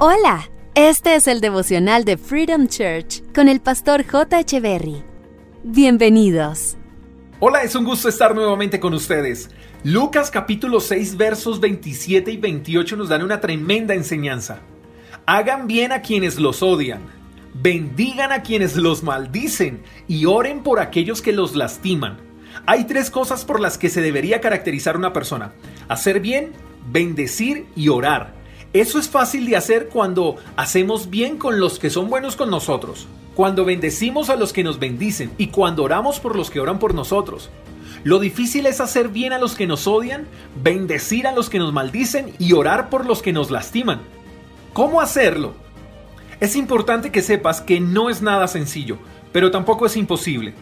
Hola, este es el devocional de Freedom Church con el pastor J. Echeverry. Bienvenidos. Hola, es un gusto estar nuevamente con ustedes. Lucas capítulo 6 versos 27 y 28 nos dan una tremenda enseñanza. Hagan bien a quienes los odian, bendigan a quienes los maldicen y oren por aquellos que los lastiman. Hay tres cosas por las que se debería caracterizar una persona. Hacer bien, bendecir y orar. Eso es fácil de hacer cuando hacemos bien con los que son buenos con nosotros, cuando bendecimos a los que nos bendicen y cuando oramos por los que oran por nosotros. Lo difícil es hacer bien a los que nos odian, bendecir a los que nos maldicen y orar por los que nos lastiman. ¿Cómo hacerlo? Es importante que sepas que no es nada sencillo, pero tampoco es imposible.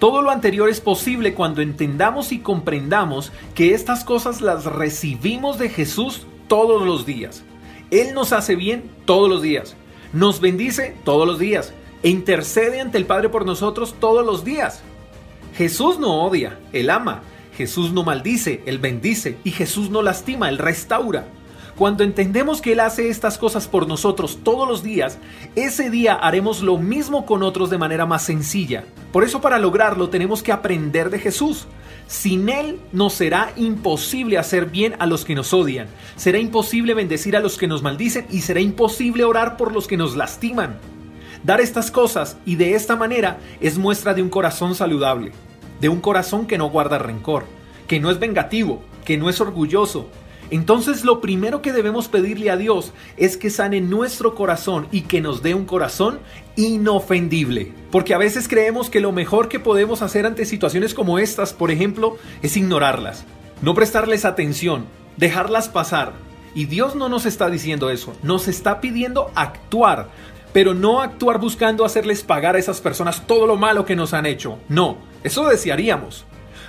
Todo lo anterior es posible cuando entendamos y comprendamos que estas cosas las recibimos de Jesús todos los días. Él nos hace bien todos los días, nos bendice todos los días e intercede ante el Padre por nosotros todos los días. Jesús no odia, Él ama. Jesús no maldice, Él bendice. Y Jesús no lastima, Él restaura. Cuando entendemos que Él hace estas cosas por nosotros todos los días, ese día haremos lo mismo con otros de manera más sencilla. Por eso para lograrlo tenemos que aprender de Jesús. Sin Él nos será imposible hacer bien a los que nos odian, será imposible bendecir a los que nos maldicen y será imposible orar por los que nos lastiman. Dar estas cosas y de esta manera es muestra de un corazón saludable, de un corazón que no guarda rencor, que no es vengativo, que no es orgulloso, entonces lo primero que debemos pedirle a Dios es que sane nuestro corazón y que nos dé un corazón inofendible. Porque a veces creemos que lo mejor que podemos hacer ante situaciones como estas, por ejemplo, es ignorarlas, no prestarles atención, dejarlas pasar. Y Dios no nos está diciendo eso, nos está pidiendo actuar, pero no actuar buscando hacerles pagar a esas personas todo lo malo que nos han hecho. No, eso desearíamos.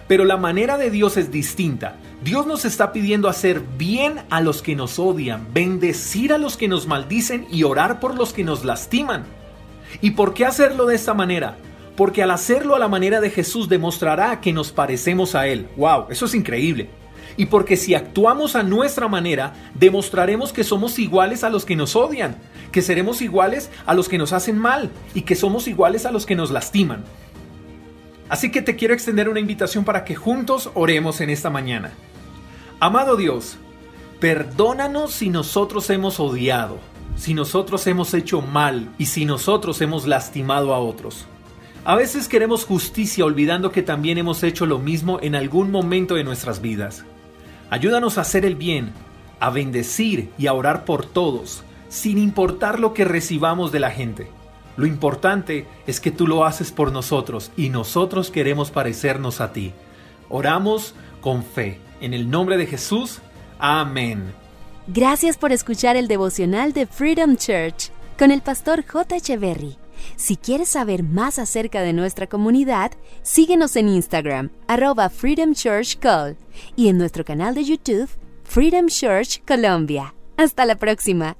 Pero la manera de Dios es distinta. Dios nos está pidiendo hacer bien a los que nos odian, bendecir a los que nos maldicen y orar por los que nos lastiman. ¿Y por qué hacerlo de esta manera? Porque al hacerlo a la manera de Jesús demostrará que nos parecemos a Él. ¡Wow! Eso es increíble. Y porque si actuamos a nuestra manera, demostraremos que somos iguales a los que nos odian, que seremos iguales a los que nos hacen mal y que somos iguales a los que nos lastiman. Así que te quiero extender una invitación para que juntos oremos en esta mañana. Amado Dios, perdónanos si nosotros hemos odiado, si nosotros hemos hecho mal y si nosotros hemos lastimado a otros. A veces queremos justicia olvidando que también hemos hecho lo mismo en algún momento de nuestras vidas. Ayúdanos a hacer el bien, a bendecir y a orar por todos, sin importar lo que recibamos de la gente. Lo importante es que tú lo haces por nosotros y nosotros queremos parecernos a ti. Oramos con fe. En el nombre de Jesús. Amén. Gracias por escuchar el devocional de Freedom Church con el pastor J. Echeverry. Si quieres saber más acerca de nuestra comunidad, síguenos en Instagram, arroba Freedom Church Call, y en nuestro canal de YouTube, Freedom Church Colombia. Hasta la próxima.